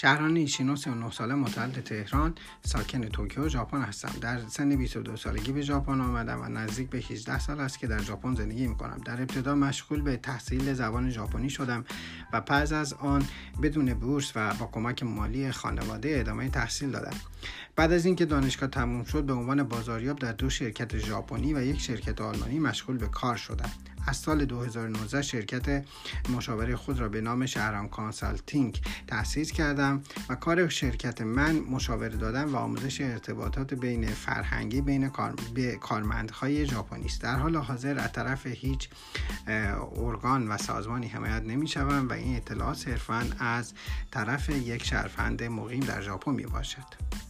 شهران ایشینو 39 ساله متولد تهران ساکن توکیو ژاپن هستم در سن 22 سالگی به ژاپن آمدم و نزدیک به 18 سال است که در ژاپن زندگی می کنم در ابتدا مشغول به تحصیل زبان ژاپنی شدم و پس از آن بدون بورس و با کمک مالی خانواده ادامه تحصیل دادم. بعد از اینکه دانشگاه تموم شد به عنوان بازاریاب در دو شرکت ژاپنی و یک شرکت آلمانی مشغول به کار شدم. از سال 2019 شرکت مشاوره خود را به نام شهران Consulting تأسیس کردم و کار شرکت من مشاوره دادن و آموزش ارتباطات بین فرهنگی بین کار... کارمندهای ژاپنی است. در حال حاضر از طرف هیچ ارگان و سازمانی حمایت نمی شوم و این اطلاعات صرفا از طرف یک شهروند مقیم در ژاپن می باشد